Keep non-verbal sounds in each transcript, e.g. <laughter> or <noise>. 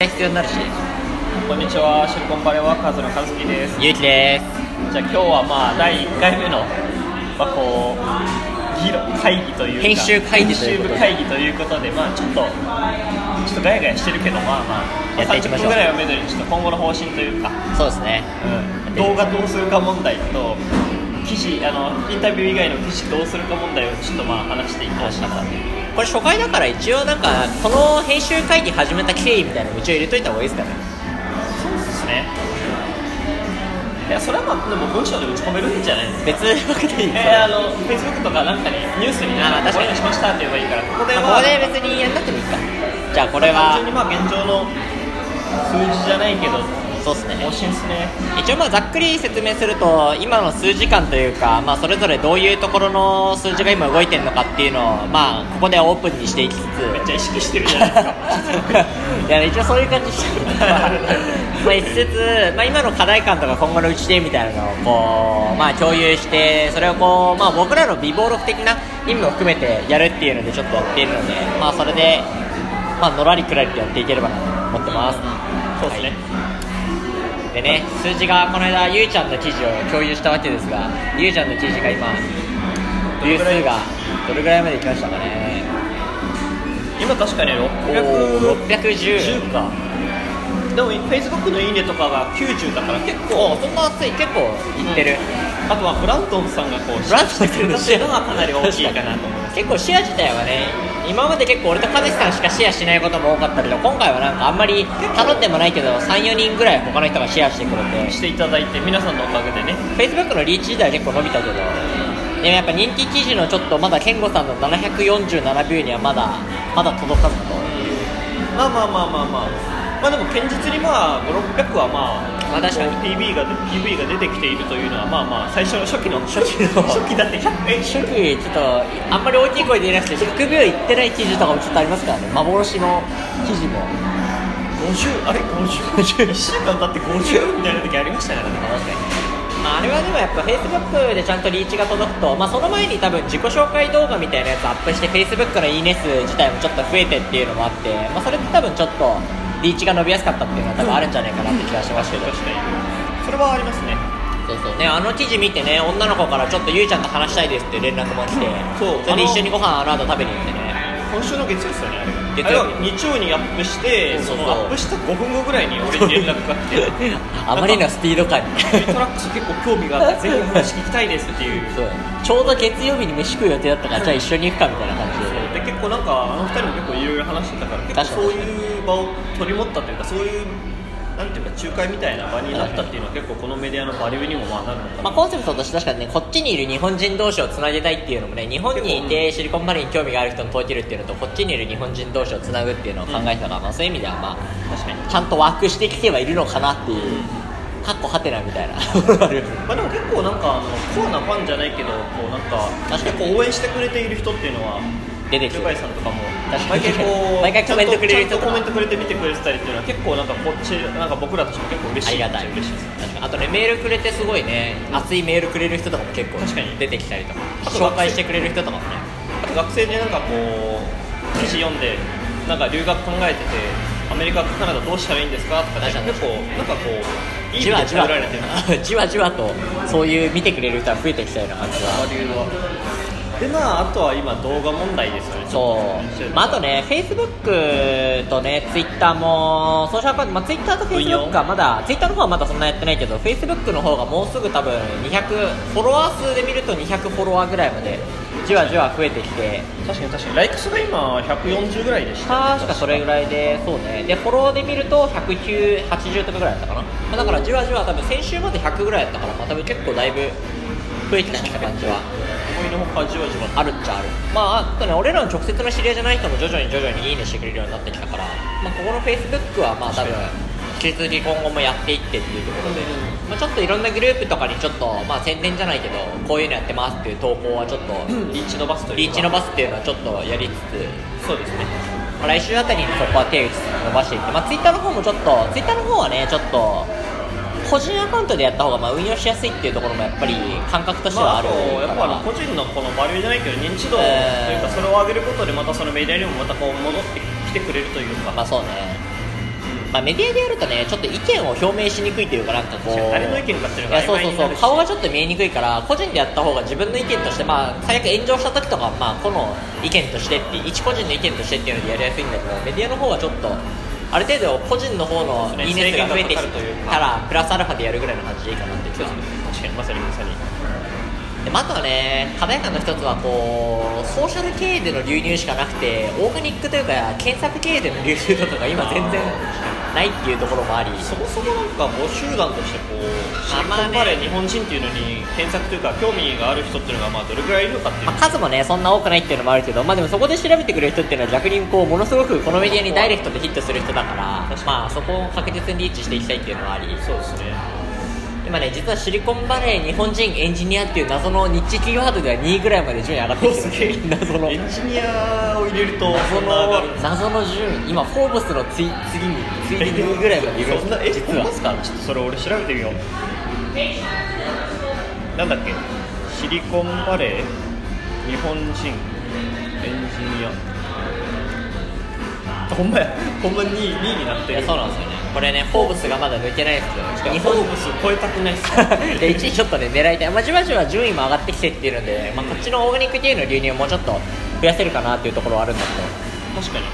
必要になるし。こんにちは、シリコンバレーワーカーズの和樹です。ゆうきです。じゃあ今日はまあ第1回目の、まあ、こう議論会議というか編集会議ということで。編集部会議ということで、まあ、ちょっとちょっとガヤガヤしてるけどまあまあやっていきましょう。30分ぐらいをめどにちょっと今後の方針というか、そうですね。うん。動画どうするか問題と記事あのインタビュー以外の記事どうするか問題をちょっとまあ話していこうかなこれ初回だから一応なんかこの編集会議始めた経緯みたいなの一応入れといた方がいいですかね。そうですね。いやそれはまあでも文章で打ち込めるんじゃないですか。別わけでいいえー、あの Facebook とかなんかにニュースにねあまあ確かに。しましたって言えばいいからここでまはあここで別にやんなくてもいいか。じゃあこれは単純にまあ現状の数字じゃないけどそうですね。方針ですね。一応まあざっくり説明すると今の数時間というか、まあ、それぞれどういうところの数字が今動いてるのかっていうのを、まあ、ここではオープンにしていきつつ。めっちゃ意識してるじゃないですか。<laughs> いや一応そういう感じ。してるまあ一つつ、まあ、今の課題感とか今後の打ち手みたいなのをこう、まあ、共有してそれをこう、まあ、僕らの微暴録的な意味も含めてやるっていうのでちょっとやっているので、まあ、それで、まあのらりくらりとやっていければなと思ってます。そうですね、でね数字がこの間ゆうちゃんの記事を共有したわけですがゆうちゃんの記事が今ビュー数がどれぐらいまでいきましたかね？今確かにおー610 610か。でも Facebook のいいねとかが90だから結構。おそんな熱い。結構いってる、あとはブラントンさんがこうブラントンさんしてくれたっていうのがかなり大きいかなと思います。結構シェア自体はね今まで結構俺と和志さんしかシェアしないことも多かったけど今回はなんかあんまり頼んでもないけど34人ぐらい他の人がシェアしてくれて。していただいて皆さんのおかげでね。Facebook のリーチ自体は結構伸びたけど。でもやっぱ人気記事のちょっとまだ健吾さんの747ビューにはまだまだ届かずと。まあまあまあまあまあまあでも堅実にまあ5600はまあまあ確かに。PB が PV が出てきているというのはまあまあ最初の初期の初期の初期だって100え初期ちょっとあんまり大きい声で言えなくて100秒いってない記事とかもちょっとありますからね。幻の記事も。50あれ？50 1週間経って50みたいな時ありましたからね。確かに、まあ、あれはでもやっぱ Facebook でちゃんとリーチが届くと、まあ、その前に多分自己紹介動画みたいなやつアップして Facebook のいいね数自体もちょっと増えてっていうのもあって、まあ、それって多分ちょっとリーチが伸びやすかったっていうのは多分あるんじゃないかなって気がしますけど、確かに。それはありますね。そうそう。ねあの記事見てね女の子からちょっとゆうちゃんと話したいですって連絡も来て、そう。それで一緒にご飯あの後食べに行ってね。今週の月曜ですよねあれ。月曜日。曜にアップしてそのアップした5分後ぐらいに俺に連絡が来て。<laughs> あまりのスピード感。にトラックス結構興味があって <laughs> ぜひ話聞きたいですっていう。そう。ちょうど月曜日に飯食う予定だったからじゃあ一緒に行くかみたいな感じ結構なんかあの二人も結構いろいろ話してたから結構そういう場を取り持ったというかそういうなんていうか仲介みたいな場になったっていうのは結構このメディアのバリューにもまあなるのかな、まあ、コンセプトとして確かにねこっちにいる日本人同士をつなげたいっていうのもね日本にいてシリコンバレーに興味がある人に解いてるっていうのとこっちにいる日本人同士をつなぐっていうのを考えたから、まあ、そういう意味ではまあ確かにちゃんとワークしてきてはいるのかなっていう。かっこはてなみたいなまあ、でも結構なんかあのコアなファンじゃないけどこうなんか確かに。結構応援してくれている人っていうのは出てきてルカイさんとかも毎回こう <laughs> 毎回コメントくれる人とコメントくれて見てくれてたりっていうのは結構なんかこっちなんか僕らとしても結構嬉しいありがたい。嬉しいです。確かに。あとねメールくれてすごいね熱いメールくれる人とかも結構確かに。出てきたりとか。あと紹介してくれる人とかもね。あと学生でなんかこう記事読んでなんか留学考えててアメリカカナダどうしたらいいんですかとか結構なんかこういい意じわじわ。<laughs> じわじわとそういう見てくれる人が増えてきたような感じはでまああとは今動画問題ですよね。そう、まあ、あとね、Facebook とね、Twitter も、ソーシャルアカウント、まあ、Twitter と Facebook はまだ、Twitter の方はまだそんなやってないけど、Facebook の方がもうすぐ多分200、フォロワー数で見ると200フォロワーぐらいまで、じわじわ増えてきて、確かに確かに。ライクスが今140ぐらいでした。確かそれぐらいで、そうね、で、フォロワーで見ると109、80とかぐらいだったかな。まあ、だからじわじわ多分先週まで100ぐらいだったから、まあ、多分結構だいぶ増えてきた感じは。思いのほかじわじわあるっちゃある。まああとね俺らの直接の知り合いじゃない人も徐々に徐々にいいねしてくれるようになってきたから、まあ、ここの Facebook はまあ多分引き続き今後もやっていってっていうところで、まあ、ちょっといろんなグループとかにちょっと、まあ、宣伝じゃないけどこういうのやってますっていう投稿はちょっと、リーチ伸ばすというか。リーチ伸ばすっていうのはちょっとやりつつ、そうですね。まあ、来週あたりにそこは手打ち伸ばしていって、まあ、Twitter の方もちょっと Twitter の方はねちょっと個人アカウントでやった方がまあ運用しやすいっていうところもやっぱり感覚としてはあるまあ、やっぱあの個人のこのバリューじゃないけど認知度とえーいうかそれを上げることでまたそのメディアにもまたこう戻ってきてくれるというか、まあそうね。まあ、メディアでやるとねちょっと意見を表明しにくいというかなんかこう誰の意見かっていうのがそうそうそう顔がちょっと見えにくいから個人でやった方が自分の意見としてまあ最悪炎上した時とかはまあ個の意見としてって一個人の意見としてっていうのでやりやすいんだけどメディアの方はちょっとある程度個人の方のいいね数が増えてきたらプラスアルファでやるぐらいの感じでいいかなっていう気がする。確かにまさにまさに。でまああとはね課題感の一つはこうソーシャル経営での流入しかなくてオーガニックというか検索経営での流入とかが今全然ないっていうところもあり。そもそもなんか募集団としてこうシリコンバレー日本人っていうのに検索というか興味がある人っていうのがまあどれくらいいるのかっていう。まあ、数もねそんな多くないっていうのもあるけど、まあ、でもそこで調べてくれる人っていうのは逆にこうものすごくこのメディアにダイレクトでヒットする人だからまあそこを確実にリーチしていきたいっていうのはあり。そうですね今ね実はシリコンバレー日本人エンジニアっていう謎のニッチキーワードでは2位ぐらいまで順位上がってきてる。<laughs> 謎の。エンジニアを入れると謎の謎の順位今フォーブスの次次に次に2位ぐらいまでいる。そんなえ実は。ほんまっすかちょっとそれ俺調べてみよう。なんだっけ？シリコンバレー日本人エンジニア。ほんまや。ほんま 2, 位2位になってる。いやそうなんですよねこれねフォーブスがまだ抜けないですけど日日本本ブス超えたくないっす <laughs> で1位ちょっとね狙いたい、まあ、じわじわ順位も上がってきてってるんで、まあ、こっちのオーガニック系の流入をもうちょっと増やせるかなっていうところはあるんだけ確かに。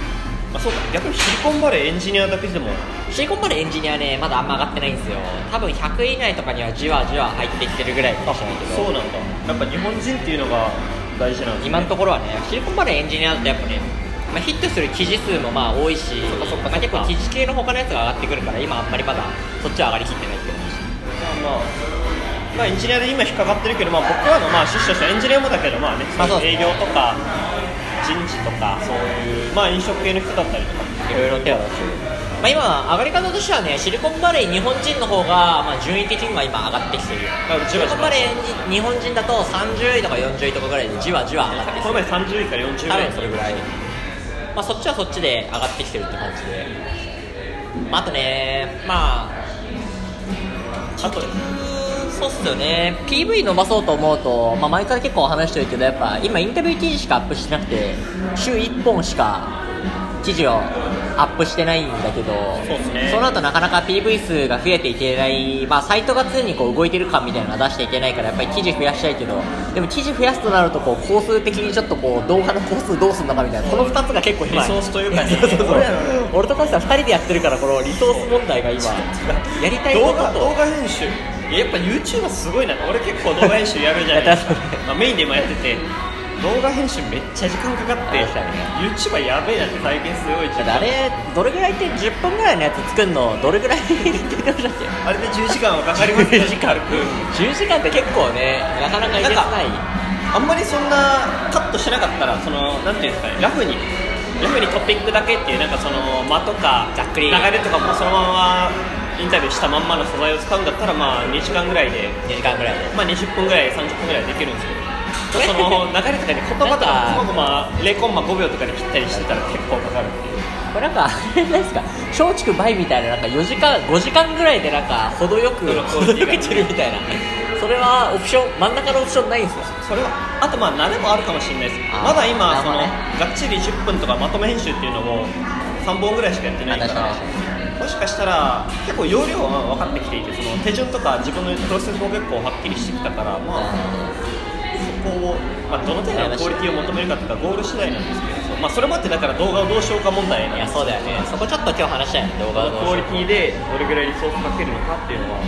あそうか。逆にシリコンバレーエンジニアだけでも。どシリコンバレーエンジニアねまだあんま上がってないんですよ。多分100位以内とかにはじわじわ入ってきてるぐらいかもしれないけど。そうなんだ。やっぱ日本人っていうのが大事なんですね。今のところはねシリコンバレーエンジニアだとやっぱね、まあ、ヒットする記事数もまあ多いしまあ、結構記事系の他のやつが上がってくるから今あんまりまだそっちは上がりきってないっていう。まあまあまあエンジニアで今引っかかってるけど、まあ、僕らのまあ趣旨としてはエンジニアもだけどまあね、まあ営業とか人事とかそういうまあ飲食系の人だったりとか。いろいろ手を出してる、まあ、今、上がり方としてはね、シリコンバレー日本人の方が、まあ、順位的には今上がってきてる。あシリコンバレー日本人だと30位とか40位とかぐらいでじわじわ上がってきてる。この前30位から40位それぐらい。まあ、そっちはそっちで上がってきてるって感じで。まあ、あとね、まあ、あとそうっすよね PV 伸ばそうと思うと、まあ、前から結構話してるけどやっぱ今インタビュー記事しかアップしてなくて週1本しか記事をアップしてないんだけどそうっすね。その後なかなか PV 数が増えていけない、まあ、サイトが常にこう動いてる感みたいなのが出していけないからやっぱり記事増やしたいけどでも記事増やすとなるとこう工数的にちょっとこう動画の工数どうするのかみたいなこの2つが結構今リソースというかね。<laughs> そうそうそう。俺とカシさん2人でやってるからこのリソース問題が今やりたいこ動と。と画動画編集。いややっぱ YouTuber すごいな。俺結構動画編集やるじゃないですか。<laughs> まあ、メインで今やってて動画編集めっちゃ時間かかってあ確かにね YouTuber やべえなって体験すごい時あれどれぐらいって10分ぐらいのやつ作るの？どれぐらいあれで10時間はかかりますね。10時間10時間って結構ねなかなかいけない。あんまりそんなカットしなかったらそのなんていうんですかねラフにラフにトピックだけっていうなんかその間とかざっくり。流れとかもそのままインタビューしたまんまの素材を使うんだったらまあ2時間ぐらいで。2時間ぐらいで。まあ20分ぐらい30分ぐらいできるんですけどこれその流れとかに言葉とかこまごま0コンマ5秒とかで切ったりしてたら結構かかるっていう。これなんかあれですか松竹梅みたいななんか4時間5時間ぐらいでなんか程よく程よく散るみたいな。それはオプション真ん中のオプションないんですよそれはあとまあ慣れもあるかもしれないです。まだ今そのねがっちり10分とかまとめ編集っていうのを3本ぐらいしかやってないからもしかしたら結構容量は分かってきていてその手順とか自分のプロセスも結構はっきりしてきたからまあまあ、どの程度のクオリティを求めるかとかゴール次第なんですけど、まあ、それもあってだから動画をどうしようか問題なんいやですそうだよね。そこちょっと今日話したよね動画をクオリティでどれぐらいリソースかけるのかっていうのは。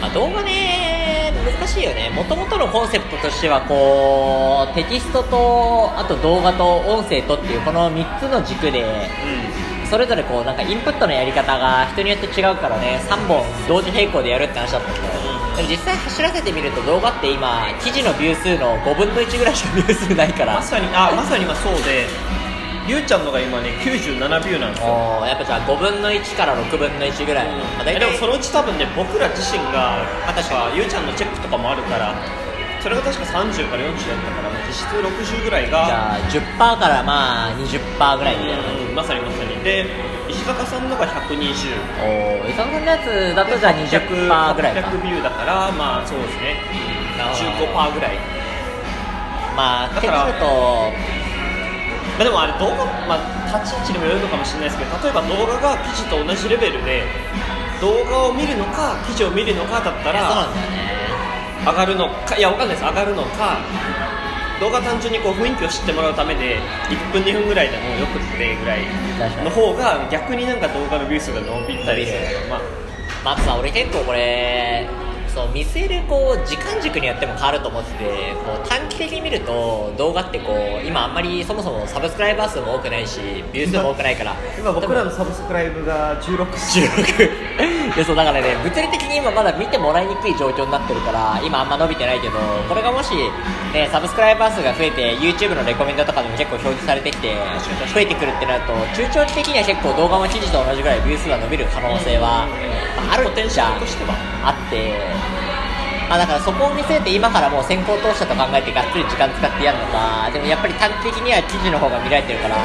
まあ、動画ね難しいよね。もともとのコンセプトとしてはこうテキストとあと動画と音声とっていうこの3つの軸でうそれぞれこうなんかインプットのやり方が人によって違うからね3本同時並行でやるって話だったんだけどでも実際走らせてみると動画って今記事のビュー数の5分の1ぐらいしかビュー数ないから。んまさにあまさに今そうでりゅうちゃんのが今ね97ビューなんですよ。やっぱじゃあ5分の1から6分の1ぐらい、まあ、大体えでもそのうち多分ね僕ら自身があ確かゆうちゃんのチェックとかもあるからそれが確か30から40だったから、まあ、実質60ぐらいじがゃあ10%からまあ20%ぐらいみたいなうんまさにまさに。で石坂さんのが120おお伊沢さんのやつだとじゃあ20%ぐらいか。800ビューだからまあそうですね15%ぐらいまあってだからなるとまあでもあれ動画、まあ、立ち位置にもよるのかもしれないですけど例えば動画が記事と同じレベルで動画を見るのか記事を見るのかだったいやそうならね上がるのかいやわかんないです上がるのか動画単純にこう雰囲気を知ってもらうためで1分2分ぐらいでもよくってぐらいの方が逆になんか動画のビュー数が伸びたりするまあ。まあ、さ俺結構これそう見据えるこう時間軸によっても変わると思っててこう短期的に見ると動画ってこう今あんまりそもそもサブスクライバー数も多くないしビュー数も多くないから今僕らのサブスクライブが16 16でそうだからね物理的に今まだ見てもらいにくい状況になってるから今あんま伸びてないけどこれがもし、ね、サブスクライバー数が増えて YouTube のレコメンドとかでも結構表示されてきて増えてくるってなると中長期的には結構動画も記事と同じぐらいビュー数が伸びる可能性は、まああるポテンシっちゃャルとしては。あって、まあ、だからそこを見据えて今からもう先行投資だと考えてがっつり時間使ってやるのかでもやっぱり短期的には記事の方が見られてるから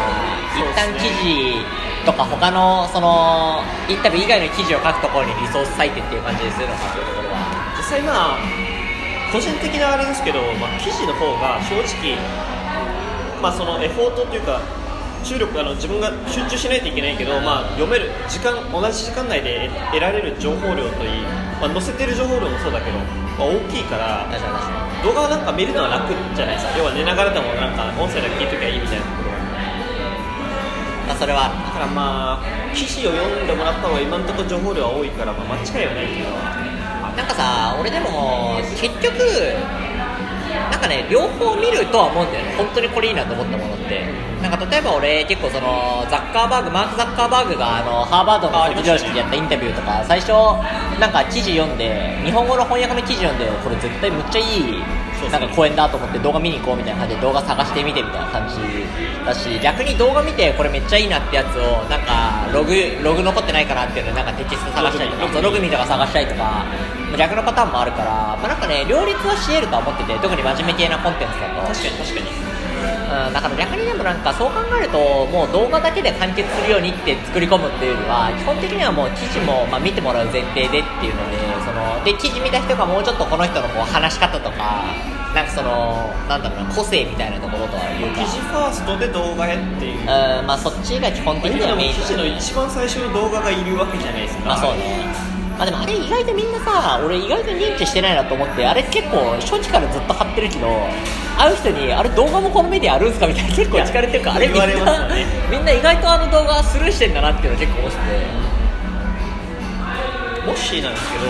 一旦記事とか他のそのインタビュー以外の記事を書くところにリソース割いてっていう感じでするのかっていうところは。実際まあ個人的なあれですけど、まあ、記事の方が正直まあそのエフォートというか注力あの自分が集中しないといけないけど、まあ、読める時間同じ時間内で得られる情報量といい、まあ、載せてる情報量もそうだけど、まあ、大きいから確かに確かに。動画はなんか見るのは楽じゃないですか要は寝ながらでもなんか音声だけ聞いときゃいいみたいなところ。まあそれは。だからまあ記事を読んでもらった方が今のところ情報量は多いから、まあ、間違いはないけど。なんかさ俺でも結局なんかね両方見るとは思うんだよね。本当にこれいいなと思ったものって。なんか例えば俺結構そのザッカーバーグマーク・ザッカーバーグがあのハーバードの卒業式でやったインタビューとか最初なんか記事読んで日本語の翻訳の記事読んでこれ絶対むっちゃいいなんか講演だと思って動画見に行こうみたいな感じで動画探してみてみたいな感じだし逆に動画見てこれめっちゃいいなってやつをなんかログログ残ってないかなっていうのでなんかテキスト探したりとかログミとか探したりとか逆のパターンもあるから、まあ、なんかね両立はし得るとは思ってて特に真面目系なコンテンツだと。確かに確かに。うん、だから逆にでもなんかそう考えるともう動画だけで完結するようにって作り込むっていうよりは基本的にはもう記事も、まあ、見てもらう前提でっていうのでそので記事見た人がもうちょっとこの人のこう話し方とかなんかそのなんだろうな個性みたいなところとはいうか。記事ファーストで動画へっていう。うんまあそっちが基本的にはメイン。記事の一番最初に動画がいるわけじゃないですか。まあそうねまあでもあれ意外とみんなさ俺意外と認知してないなと思ってあれ結構初期からずっと貼ってるけど会う人にあれ動画もこのメディアあるんすかみたいな結構聞かれてるからあれみん言われますな、よね。みんな意外とあの動画スルーしてんだなっていうの結構思ってて。もしなんですけど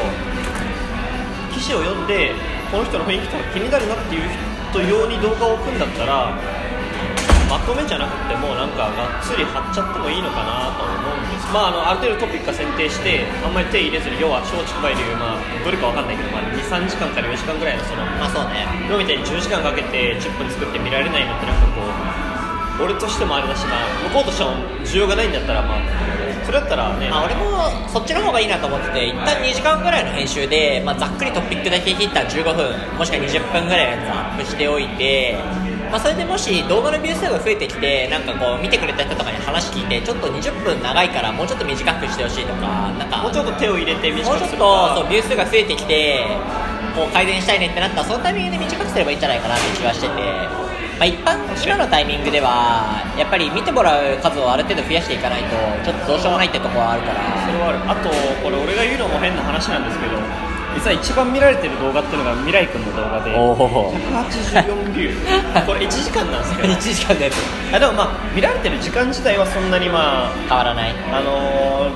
記事を読んでこの人の雰囲気とか気になるなっていう人用に動画を置くんだったらまとめじゃなくてもなんかがっつり貼っちゃってもいいのかなと思うんです。まああのある程度トピックが選定してあんまり手入れずに要は松竹梅でいうまあどれかわかんないけど、まあ、23時間から4時間ぐらいのそのまあそうね。今みたいに10時間かけて10分作って見られないのってなんかこう俺としてもあれだし、まあ、向こうとしても需要がないんだったらまあそれだったらね、まあ、俺もそっちの方がいいなと思ってて一旦2時間ぐらいの編集で、まあ、ざっくりトピックだけ切った15分もしくは20分ぐらいのやつアップしておいて、まあ、それでもし動画のビュー数が増えてきてなんかこう見てくれた人とかに話聞いてちょっと20分長いからもうちょっと短くしてほしいとかなんかもうちょっと手を入れて短もうちょっとそうビュー数が増えてきてこう改善したいねってなったらそのタイミングで短くすればいいんじゃないかなって気はしてて、まあ、一般今のタイミングではやっぱり見てもらう数をある程度増やしていかないとちょっとどうしようもないってところはあるから。それはある。あとこれ俺が言うのも変な話なんですけど実は一番見られてる動画っていうのが未来君の動画で。おお184ビュー。<laughs> これ1時間なんですけど。1時間のやつ。あでもまあ見られてる時間自体はそんなにまあ変わらない。あのー、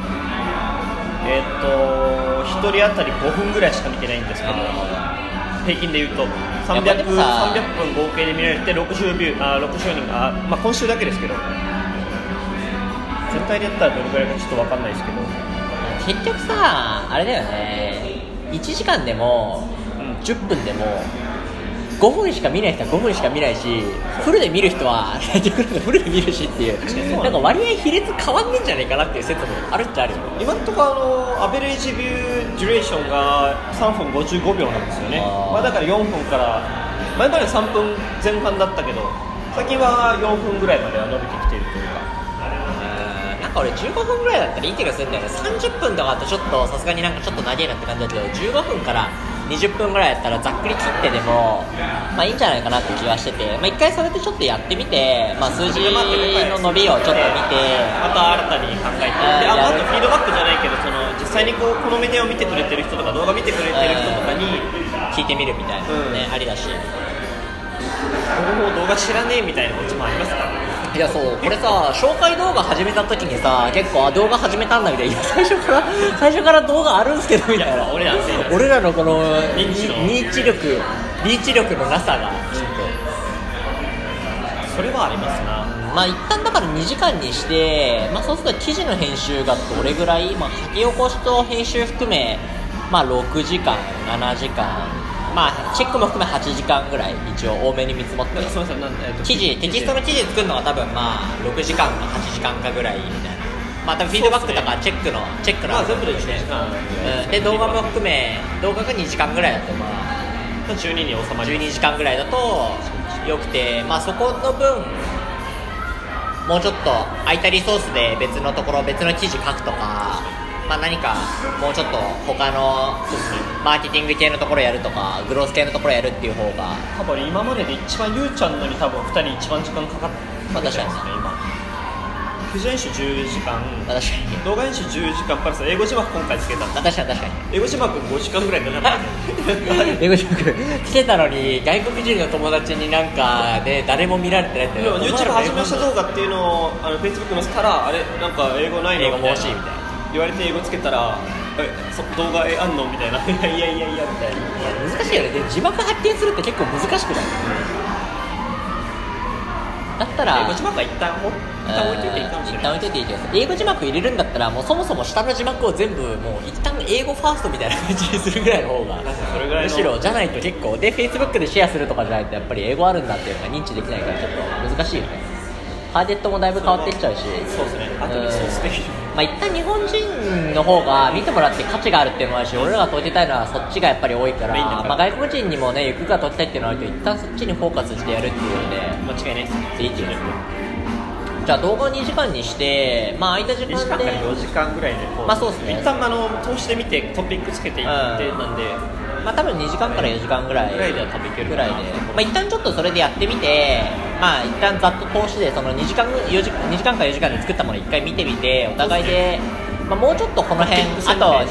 えっ、と1人当たり5分ぐらいしか見てないんですけど。平均で言うと。300, やっぱでもさ300分合計で見られて60ビューあ60人あ、まあ、今週だけですけど。全体でやったらどれくらいかちょっと分かんないですけど。結局さあれだよね1時間でもうん10分でも5分しか見ない人は5分しか見ないしフルで見る人は <laughs> フルで見るしっていうなんか割合比率変わんねえんじゃねえかなっていう説もあるっちゃあるよ今のところあのアベレージビューデュレーションが3分55秒なんですよね。まあ、だから4分から前までは3分前半だったけど最近は4分ぐらいまでは伸びてきているというかか俺15分ぐらいだったらいい気がするんだよね。30分とかだとちょっとさすがになんかちょっと長いなって感じだけど15分から20分ぐらいやったらざっくり切ってでもまあいいんじゃないかなって気はしてて、まあ、一回それでちょっとやってみて、まあ、数字の伸びをちょっと見てまた新たに考えて。でああとフィードバックじゃないけどその実際にこうこのメディアを見てくれてる人とか動画見てくれてる人とかに聞いてみるみたいなね、ありだし。俺も動画知らねえみたいなオチもありますか？らねいやそうこれさ紹介動画始めた時にさ結構あ動画始めたんだみたいな。いや最初から <laughs> 最初から動画あるんすけどみたいな。俺ら俺らのこの認知力認知力のなさがちょっそれはありますな。とまあ一旦だから2時間にして、まあ、そうすると記事の編集がどれぐらい、まあ、書き起こしと編集含め、まあ、6時間7時間まあチェックも含め8時間ぐらい一応多めに見積もってす。みませんなんえっと記事テキストの記事作るのが多分まあ6時間か8時間かぐらいみたいな。まあ多分フィードバックとかチェックのチェックのまあ全部で1時間うん。で動画も含め動画が2時間ぐらいだとまあ12に収まり12時間ぐらいだとよくてまあそこの分もうちょっと空いたリソースで別のところ別の記事書くとかまあ何かもうちょっと他のマーケティング系のところやるとかグロース系のところやるっていう方が多分今までで一番ゆうちゃんのに多分2人一番時間かかってまあ確かにですね今。記事編集10時間。まあ確かに。動画編集10時間プラス英語字幕今回つけたんまであ確かに確かに。英語字幕5時間ぐらいかかって英語塾来てたのに外国人の友達になんかね誰も見られてないって。YouTube 始めました動画っていうのをあの Facebook 載せたらあれなんか英語ないの英語も欲しいみたいな言われて英語つけたらえそ動画えあんの？みたいな。<laughs> いやいやいやいやみたいな。難しいよね。で字幕発見するって結構難しくない？だったら英語字幕は一旦ほ一旦置いといていいかもしれ一ない。旦置いといていいけど英語字幕入れるんだったらもうそもそも下の字幕を全部もう一旦英語ファーストみたいな感じにするぐらいの方が。それぐらいのむしろじゃないと結構。で Facebook でシェアするとかじゃないとやっぱり英語あるんだっていうのが認知できないからちょっと難しいよね。ハーゲットもだいぶ変わっていっちゃうし。そうですね。あとリソース的にまあ一旦日本人の方が見てもらって価値があるっていうのもあるし俺らが解けたいのはそっちがやっぱり多いからまあ、外国人にもね行くが解きたいっていうのはあるけど一旦そっちにフォーカスしてやるっていうので間違いないですいいっていうじゃあ動画を2時間にしてまあ空いた時2時間から間で4時間ぐらいでまあそうですね。一旦あの通しで見てトピックつけていってなんでまあ多分2時間から4時間ぐらいぐらいでは多分いけるぐらいで。まあ一旦ちょっとそれでやってみてまあ一旦ざっと通しでその2時間4時2時間か4時間で作ったもの一回見てみてお互いで、まあ、もうちょっとこの辺 <laughs> あと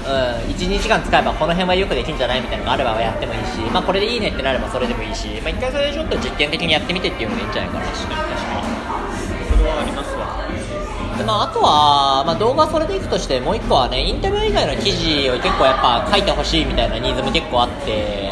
うん、12時間使えばこの辺はよくできるんじゃないみたいなのがあればやってもいいし、まあ、これでいいねってなればそれでもいいし、まあ、一回それでちょっと実験的にやってみてっていうのがいいんじゃないかな。確かに確かに。それはありますわでまあ、あとは、まあ、動画それでいくとしてもう一個はねインタビュー以外の記事を結構やっぱ書いてほしいみたいなニーズも結構あって。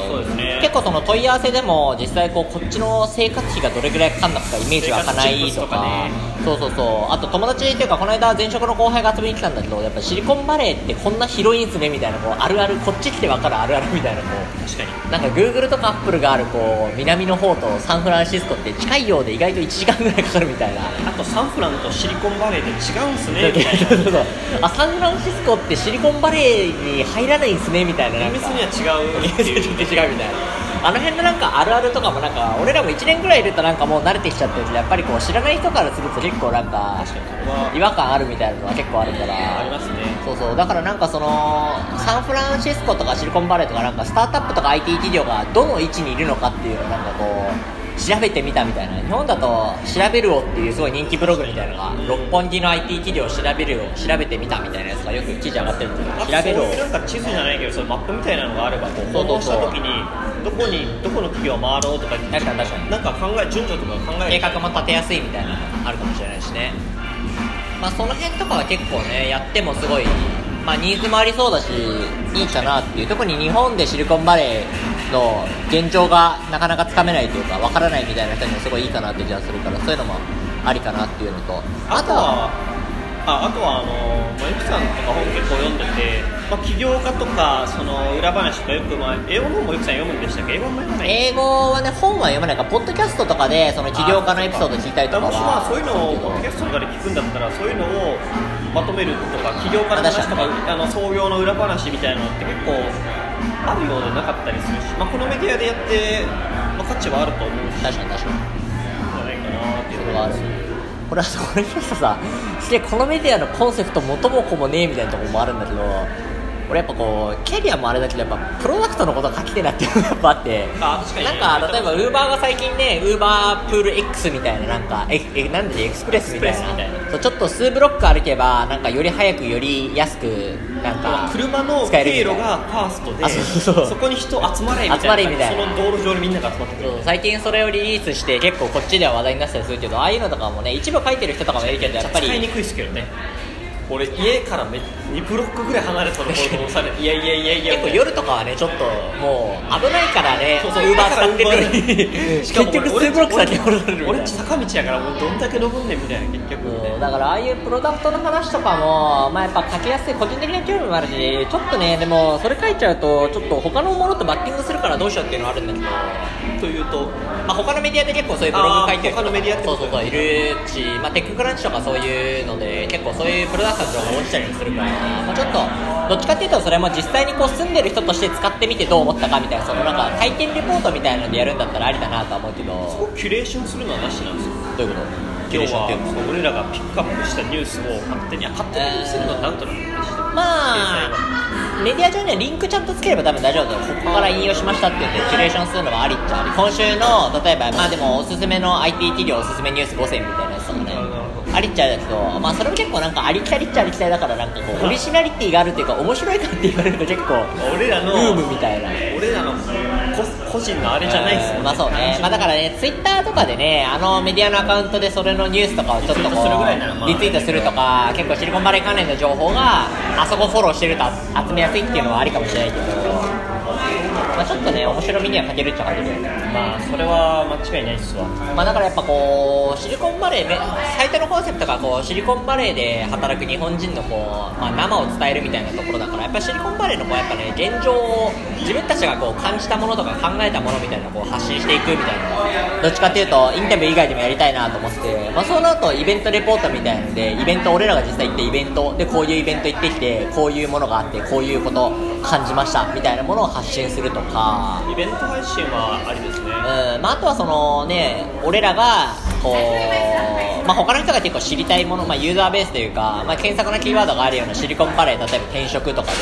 結構その問い合わせでも実際こうこっちの生活費がどれぐらいかかんのかイメージ湧かないとか。ね。そうそうそう。あと友達っていうかこの間前職の後輩が遊びに来たんだけどやっぱシリコンバレーってこんな広いんすねみたいなこうあるあるこっち来て分かるあるあるみたいなこう確かになんか Google とか Apple があるこう南の方とサンフランシスコって近いようで意外と1時間ぐらいかかるみたいな。あとサンフランとシリコンバレーで違うんすねみたいそうそうそう。あサンフランシスコってシリコンバレーに入らないんすねみたいな厳密には違うっていう。全然違うみたいなあの辺のなんかあるあるとかもなんか俺らも1年ぐらいいるとなんかもう慣れてきちゃってる。けどやっぱりこう知らない人からすると結構なんか違和感あるみたいなのは結構あるから。ありますね。そうそう。だからなんかそのサンフランシスコとかシリコンバレーとかなんかスタートアップとか IT 企業がどの位置にいるのかっていうのをなんかこう調べてみたみたいな。日本だと「調べるを」っていうすごい人気ブログみたいなのが六本木の IT 企業を調べるを調べてみたみたいなやつがよく記事上がってるんですけど調べるをなんか地図じゃないけどそのマップみたいなのがあればこうそうした時にどこにどこの企業を回ろうとか確かに確かに。なんか考え順序とか考え計画も立てやすいみたいなのあるかもしれないしね。まあその辺とかは結構ねやってもすごいまあニーズもありそうだしいいかなっていう特に日本でシリコンバレーの現状がなかなかつかめないというかわからないみたいな人にもすごいいいかなって気がするからそういうのもありかなっていうのと。あとはああとはあの、まあ、ゆきさんとか本結構読んでて、まあ、起業家とかその裏話とかよく、まあ、英語の方もゆきさん読むんでしたっけ？英語も読まない英語はね本は読まないからポッドキャストとかでその起業家のエピソード聞いたりとかはもしまあそういうのをポッドキャストとかで聞くんだったらそういうのをまとめるとか起業家の話とかあの創業の裏話みたいなのって結構あるようでなかったりするし、まあ、このメディアでやって、まあ、価値はあると思うし。確かに確かに。じゃないかなっていうそれはある。これはこれさすげえこのメディアのコンセプト元も子もねえみたいなところもあるんだけど俺やっぱこうキャリアもあれだけどやっぱプロダクトのこと書きてえなっていうのがやっぱあって。あ確かに。ねなんか例えばウーバーが最近ねウーバープール X みたいななんかええなんでエクスプレスみたいな。そうちょっと数ブロック歩けばなんかより早くより安くなんか車の使えるみ経路がファーストであそうそう。こに人集まれみたいな。集まれみたいな。その道路上にみんなが集まってくる。そう最近それをリリースして結構こっちでは話題になってたりするけどああいうのとかもね一部書いてる人とかもいるけどやっぱり使いにくいですけどね俺家からめ2ブロックぐらい離れたところに押されていやいやいやいや。結構夜とかはねちょっともう危ないからね。そうそう。ウーバー使ってるしかも結局数ブロック先に俺坂道やからもうどんだけ登んねんみたいな結局。そう。だからああいうプロダクトの話とかも、まあ、やっぱ書きやすい個人的な興味もあるしちょっとねでもそれ書いちゃうとちょっと他のものとバッティングするからどうしようっていうのはあるんだけど、というとまあ、他のメディアで結構そういうブログ書いてる他のメディアってそうそうそういるし、まあ、テッククランチとかそういうので結構そういうプロダクトの情報落ちたりもするから、まあ、ちょっとどっちかっていうとそれも実際にこう住んでる人として使ってみてどう思ったかみたいなそのなんか体験レポートみたいなのでやるんだったらありだなとは思うけど。すごくキュレーションするのはなしなんですよ。どういうこと？キュレーションっていうのは俺らがピックアップしたニュースを勝手にあ勝手にするのはなんとなくまあメディア上にはリンクちゃんとつければ多分大丈夫だよここから引用しましたって言ってキュレーションするのはありっちゃあり。今週の例えばまあでもおすすめの IT 企業おすすめニュース5選みたいな。ありっちゃだけどまあそれも結構なんかありきたりっちゃありきたりだからなんかこう <laughs> オリジナリティがあるっていうか面白いかって言われると結構俺らのブームみたいな。俺らの個個人のあれじゃないですよ、うんまあそうね、まあ、だからねツイッターとかでねあのメディアのアカウントでそれのニュースとかをちょっとこうリツイートするとか結構シリコンバレー関連の情報があそこフォローしてると集めやすいっていうのはありかもしれないけど、まあ、ちょっとね面白みには欠けるっちゃ欠けるまあそれは間違いないっすわ。まあ、だからやっぱこうシリコンバレーめサイトのコンセプトがこうシリコンバレーで働く日本人のこう、まあ、生を伝えるみたいなところだからやっぱシリコンバレーのこうやっぱね現状を自分たちがこう感じたものとか考えたものみたいなこう発信していくみたいなどっちかっていうとインタビュー以外でもやりたいなと思って、まあ、そうなるとイベントレポートみたいなのでイベント俺らが実際行ってイベントでこういうイベント行ってきてこういうものがあってこういうこと感じましたみたいなものを発信するとか。イベント配信はありですね。うん。まあ、あとはそのね俺らがこう、まあ、他の人が結構知りたいもの、まあ、ユーザーベースというか、まあ、検索のキーワードがあるようなシリコンバレー例えば転職とかで、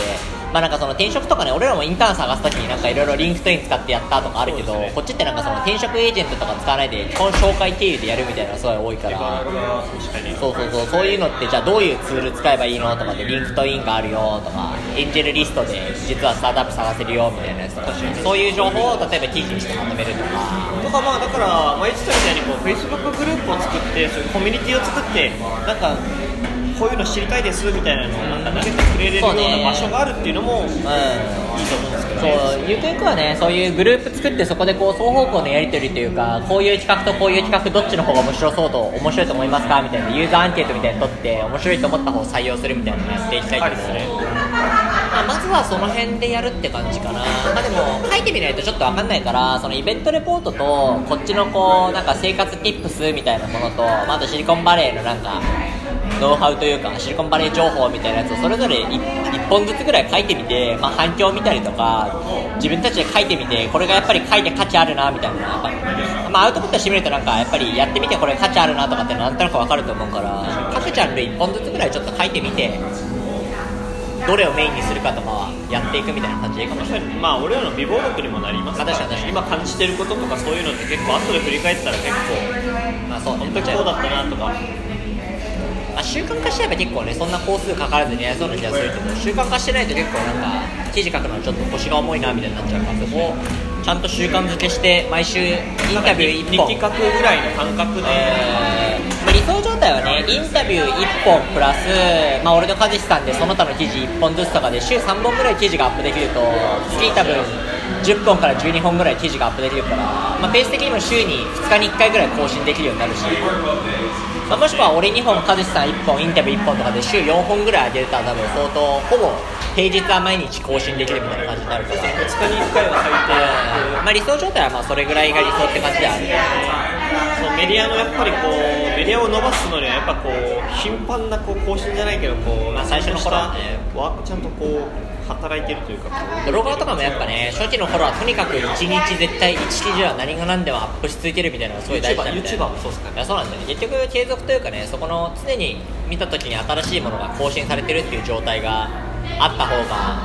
まあ、なんかその転職とかね俺らもインターン探すときになんかいろいろ LinkedIn 使ってやったとかあるけど、ね。こっちってなんかその転職エージェントとか使わないで基本紹介経由でやるみたいなのがすごい多いから。そうそうそうそういうのってじゃあどういうツール使えばいいのとかで LinkedIn があるよとか AngelList で実はスタートアップ探せるよみたいなやつとかそういう情報を例えば記事にしてまとめるとか。とかまあだから前言ってたみたいにこう Facebook グループを作ってそういうコミュニティを作ってなんかこういうの知りたいですみたいなのをなんか投げてくれるような場所があるっていうのもいいと思うんですけどね。そうゆくゆくはねそういうグループ作ってそこでこう双方向のやり取りというかこういう企画とこういう企画どっちの方が面白そうと面白いと思いますかみたいなユーザーアンケートみたいに取って面白いと思った方を採用するみたいなのをやっていきたいけど、はいですねまあ、まずはその辺でやるって感じかな、まあ、でも書いてみないとちょっと分かんないからそのイベントレポートとこっちのこうなんか生活ティップスみたいなものと、まあ、あとシリコンバレーのなんかノウハウというかシリコンバレー情報みたいなやつをそれぞれ 1, 本ずつぐらい書いてみて、まあ、反響を見たりとか自分たちで書いてみてこれがやっぱり書いて価値あるなみたいな。やっぱ、まあ、アウトプットしてみるとなんかやっぱりやってみてこれ価値あるなとかってなんとなく分かると思うから各ジャンル1本ずつぐらいちょっと書いてみてどれをメインにするかとかはやっていくみたいな感じでかもしれない。まあ俺らの美貌録にもなりますから、まあ確かに確かに今感じてることとかそういうのって結構後で振り返ったら結構まあそうね。本当にこうだったなとかまあ、習慣化しちゃえば結構ねそんな工数かからずにやりそうな気がするけど習慣化してないと結構なんか記事書くのちょっと腰が重いなみたいになっちゃうからそこをちゃんと習慣づけして毎週インタビュー1本。日記書くぐらいの感覚で、えーまあ理想状態はねインタビュー1本プラス、まあ、俺と和志さんでその他の記事1本ずつとかで週3本ぐらい記事がアップできると月多分10本から12本ぐらい記事がアップできるから、まあ、ペース的にも週に2日に1回ぐらい更新できるようになるし、まあ、もしくは俺2本和志さん1本インタビュー1本とかで週4本ぐらい上げれたら多分相当ほぼ平日は毎日更新できるみたいな感じになるから。2日に1回は最低まあ、理想状態はまあそれぐらいが理想って感じであるそうメディアのやっぱりこうメディアを伸ばすのにはやっぱこう頻繁なこう更新じゃないけどこう、まあ最初の頃はねワークちゃんとこう働いてるというか。ブロガーとかもやっぱね初期の頃はとにかく1日絶対1記事は何が何でもアップし続けるみたいなのがすごい大事なんで YouTuber YouTuber もそうっすかいやそうなんだよね。結局継続というかねそこの常に見た時に新しいものが更新されてるっていう状態があった方が、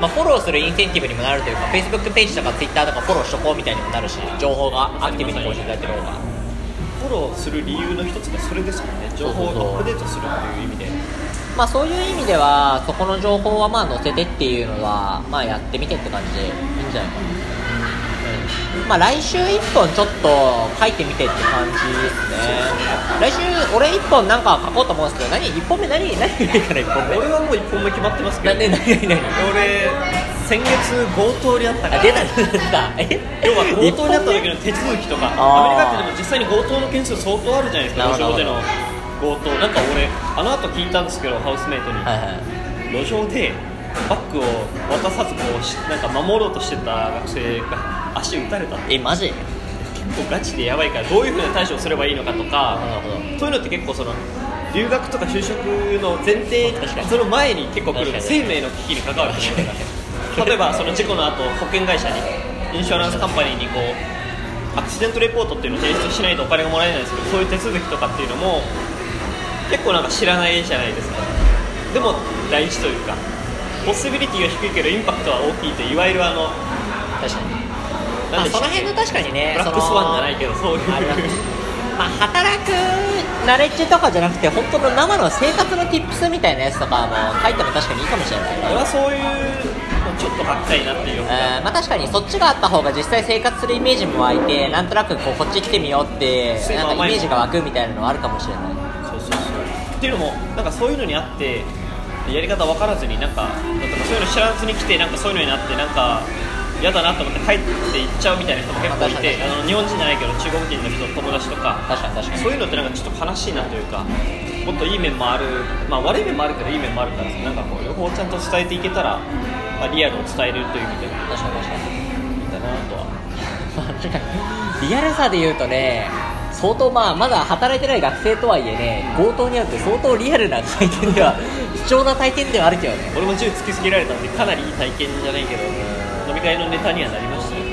まあ、フォローするインセンティブにもなるというか Facebook ページとか Twitter とかフォローしとこうみたいにもなるし情報がアクティブに更新されてる方が。フォローする理由の一つがそれですもんね。情報をアップデートするっていう意味でまあそういう意味ではそこの情報はまあ載せてっていうのはまあやってみてって感じでいいんじゃないかな。まあ来週1本ちょっと書いてみてって感じですね。来週俺1本なんか書こうと思うんですけど何？1本目？何？何がいいかな1本目？俺はもう1本目決まってますけど。なんで何？何？何？俺先月強盗にあったから。あ出た出た。え？要は強盗にあった時の手続きとか。アメリカってでも実際に強盗の件数相当あるじゃないですか路上での強盗。なんか俺あの後聞いたんですけどハウスメイトに、はいはい。路上でバッグを渡さずこうしなんか守ろうとしてた学生が足打たれた。ってえマジ？結構ガチでやばいからどういうふうな対処をすればいいのかとか。そういうのって結構その留学とか就職の前提確かに。その前に結構来る生命の危機に関わる例えばその事故の後保険会社にインシュアランスカンパニーにこうアクシデントレポートっていうのを提出しないとお金がもらえないんですけどそういう手続きとかっていうのも結構なんか知らないじゃないですか。でも大事というかポッシビリティは低いけどインパクトは大きいといわゆるあの確かに。まあ、その辺の確かにねブラックスワンじゃないけどそういう。まあ、働くナレッジとかじゃなくて本当の生の生活の tips みたいなやつとかも書いても確かにいいかもしれない。俺はそういうのちょっと書きたいなっていうえーまあ、確かにそっちがあった方が実際生活するイメージも湧いてなんとなくこうこっち来てみようってなんかイメージが湧くみたいなのはあるかもしれないっていうのもなんかそういうのにあってやり方分からずになんかそういうの知らずに来てなんかそういうのになってなんか嫌だなと思って帰って行っちゃうみたいな人も結構いてまあの日本人じゃないけど中国人の人友達とか確かに確かに。そういうのってなんかちょっと悲しいなというかもっといい面もある、まあ、悪い面もあるけどいい面もあるからなんかこう両方ちゃんと伝えていけたら、まあ、リアルを伝えるという意味でも確かに確かに。いいんだなとは。ま <laughs> あ確かに。リアルさで言うとね相当まあまだ働いてない学生とはいえね強盗にあって相当リアルな体験では <laughs> 貴重な体験ではあるけどね。俺も銃突きつけられたんでかなりいい体験じゃないけど飲み会のネタにはなりました。ね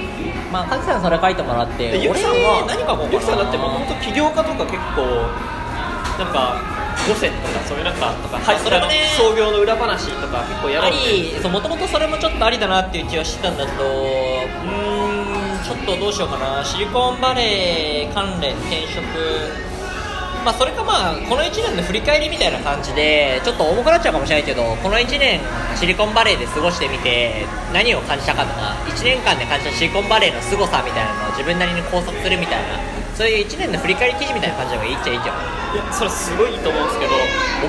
まあカズさんそれ書いてもらってでゆきさんは俺何かもゆきさんだってもともと起業家とか結構なんかゴセとかそういうなんかとか、はい、それもね創業の裏話とか結構やろあうって。りもともとそれもちょっとありだなっていう気はしてたんだけどうーんちょっとどうしようかな。シリコンバレー関連転職。まあそれかまあこの1年の振り返りみたいな感じでちょっと重くなっちゃうかもしれないけどこの1年シリコンバレーで過ごしてみて何を感じたかとか1年間で感じたシリコンバレーの凄さみたいなのを自分なりに考察するみたいなそういう1年の振り返り記事みたいな感じの方がいいっちゃいいけどい？やそれすごいいいと思うんですけど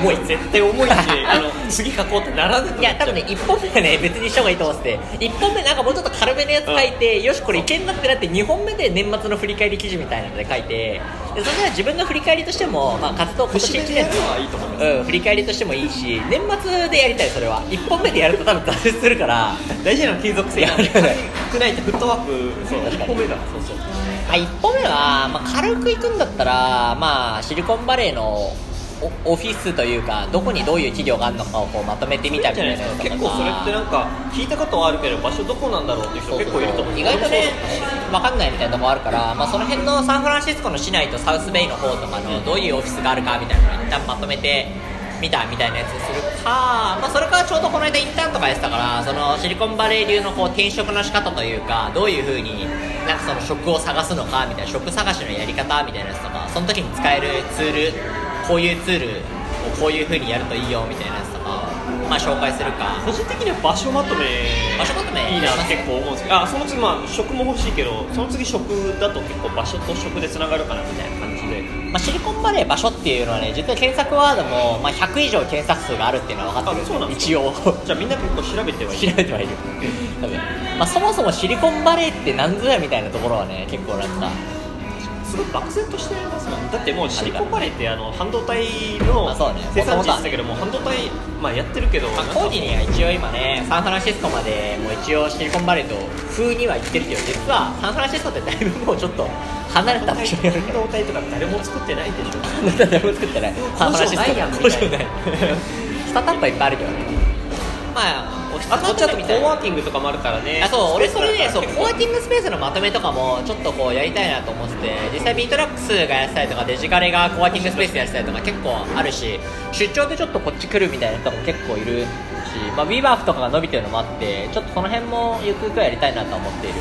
重い絶対重いし <laughs> あの次書こうってならなくなっちゃういや多分ね1本目はね別にした方がいいと思って。て1本目なんかもうちょっと軽めのやつ書いて、よしこれいけんなってなって2本目で年末の振り返り記事みたいなので書いてでそしたら自分の振り返りとしても、まあ、活動今年1節目でや年るのはいいと思いますうん、振り返りとしてもいいし年末でやりたいそれは。1本目でやると多分挫折するから。大事なのは継続性やい <laughs> やいや少ないとフットワークそう確かに1歩目だ。そうそうまあ、1本目は、まあ、軽くいくんだったら、まあ、シリコンバレーのオオフィスというかどこにどういう企業があるのかをこうまとめてみたみたいな結構それってなんか聞いたことはあるけど場所どこなんだろうっていう人結構いると思う意外とね分かんないみたいなとこあるから、まあ、その辺のサンフランシスコの市内とサウスベイの方とかのどういうオフィスがあるかみたいなのを一旦まとめてみたみたいなやつにするか、まあ、それからちょうどこの間インターンとかやってたからそのシリコンバレー流のこう転職の仕方というかどういう風になんかその職を探すのかみたいな職探しのやり方みたいなやつとかその時に使えるツールこういうツールをこういう風にやるといいよみたいなやつとか、まあ、紹介するか。個人的には場所まとめ場所まとめ。いいなって結構思うんですけどあその次まあ食も欲しいけどその次食だと結構場所と食でつながるかなみたいなでまあ、シリコンバレー場所っていうのはね実は検索ワードも、まあ、100以上検索数があるっていうのは分かってる。んです一応。じゃあみんな結構調べてはい調るべてはいる。多分、まあ、そもそもシリコンバレーって何ぞやみたいなところはね結構なんかすごい漠然としてますもんだってもうシリコンバレーってあの半導体の生産地でしたけども半導体まあやってるけどまあ、なんかコーディには一応今ねサンフランシスコまでもう一応シリコンバレーと風には行ってるけど実はサンフランシスコってだいぶもうちょっと離れた場所にある半導体とか誰も作ってないでしょ。<laughs> 誰も作ってない。サンフランシスコ工場ないやんみたいな。<laughs> スタートアップはいっぱいあるけどねまああとちょっとコーワーキングとかもあるからね。あそう俺それねそうコワーキングスペースのまとめとかもちょっとこうやりたいなと思ってて実際 btrax がやってたりとかデジガレがコワーキングスペースやってたりとか結構あるし出張でちょっとこっち来るみたいな人も結構いるしまあ、ビーバーフとかが伸びてるのもあってちょっとその辺もゆくゆくはやりたいなとは思っている。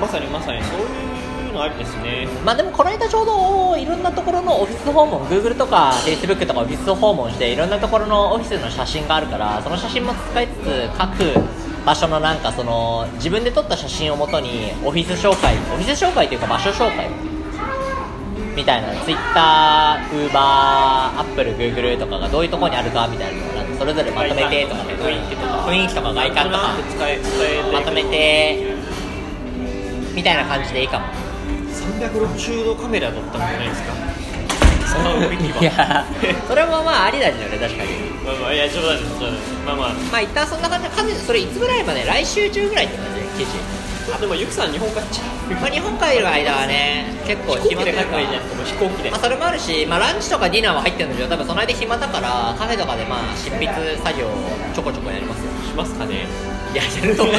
まさにまさにそういうのありですね。まあでもこの間ちょうどいろんなところのオフィス訪問 Google とか Facebook とかオフィス訪問していろんなところのオフィスの写真があるからその写真も使いつつ各場所のなんかその自分で撮った写真をもとにオフィス紹介オフィス紹介というか場所紹介みたいな Twitter、Uber、Apple、Google とかがどういうところにあるかみたいなのをなんかそれぞれまとめてとかね雰囲気とか雰囲気とか外観とかまとめてみたいな感じでいいかも360度カメラだったんじゃないですか？その雰囲気はいやそれもまあありだよね確かに。まあまあいや冗談です冗談です。まあまあ。まあ一旦そんな感じ感じそれいつぐらいまで来週中ぐらいって感じ記事あでもゆきさん日本帰っちゃう。まあ日本帰る間はね結構暇だかで帰ったらいいじゃないですか飛行機で。まあそれもあるし、まあ、ランチとかディナーは入ってるんだけど多分その間暇だからカフェとかでまあ執筆作業をちょこちょこやりますよ。しますかね。いややると思う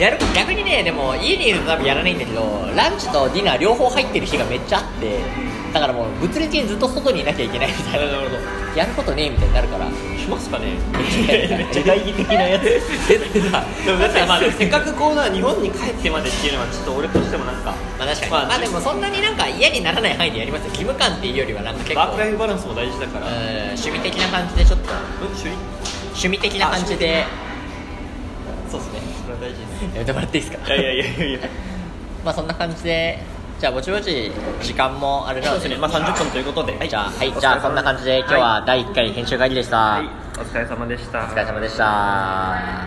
やる逆にねでも家にいると多分やらないんだけどランチとディナー両方入ってる日がめっちゃあってだからもう物理的にずっと外にいなきゃいけないみたいな。なるほど。やることねえみたいになるから。しますかね？めっちゃ大義的なやつ。出てたでもだってまあせっかくこうな日本に帰ってまでっていうのはちょっと俺としてもなんかまあ確かに、まあまあ、でもそんなになんか嫌にならない範囲でやりますよ義務感っていうよりは。なんか結構。ワークライフバランスも大事だから。うん趣味的な感じでちょっと。うん趣味？趣味的な感じでそうですね。それは大事です。やめてもらっていいですか？いやいやいやいや。<laughs> まあそんな感じでじゃあぼちぼち時間もあれなのでそうですね。まあ30分ということで。じゃあはい。じゃあそんな感じで今日は第1回編集会議でした、はい。お疲れ様でした。お疲れ様でした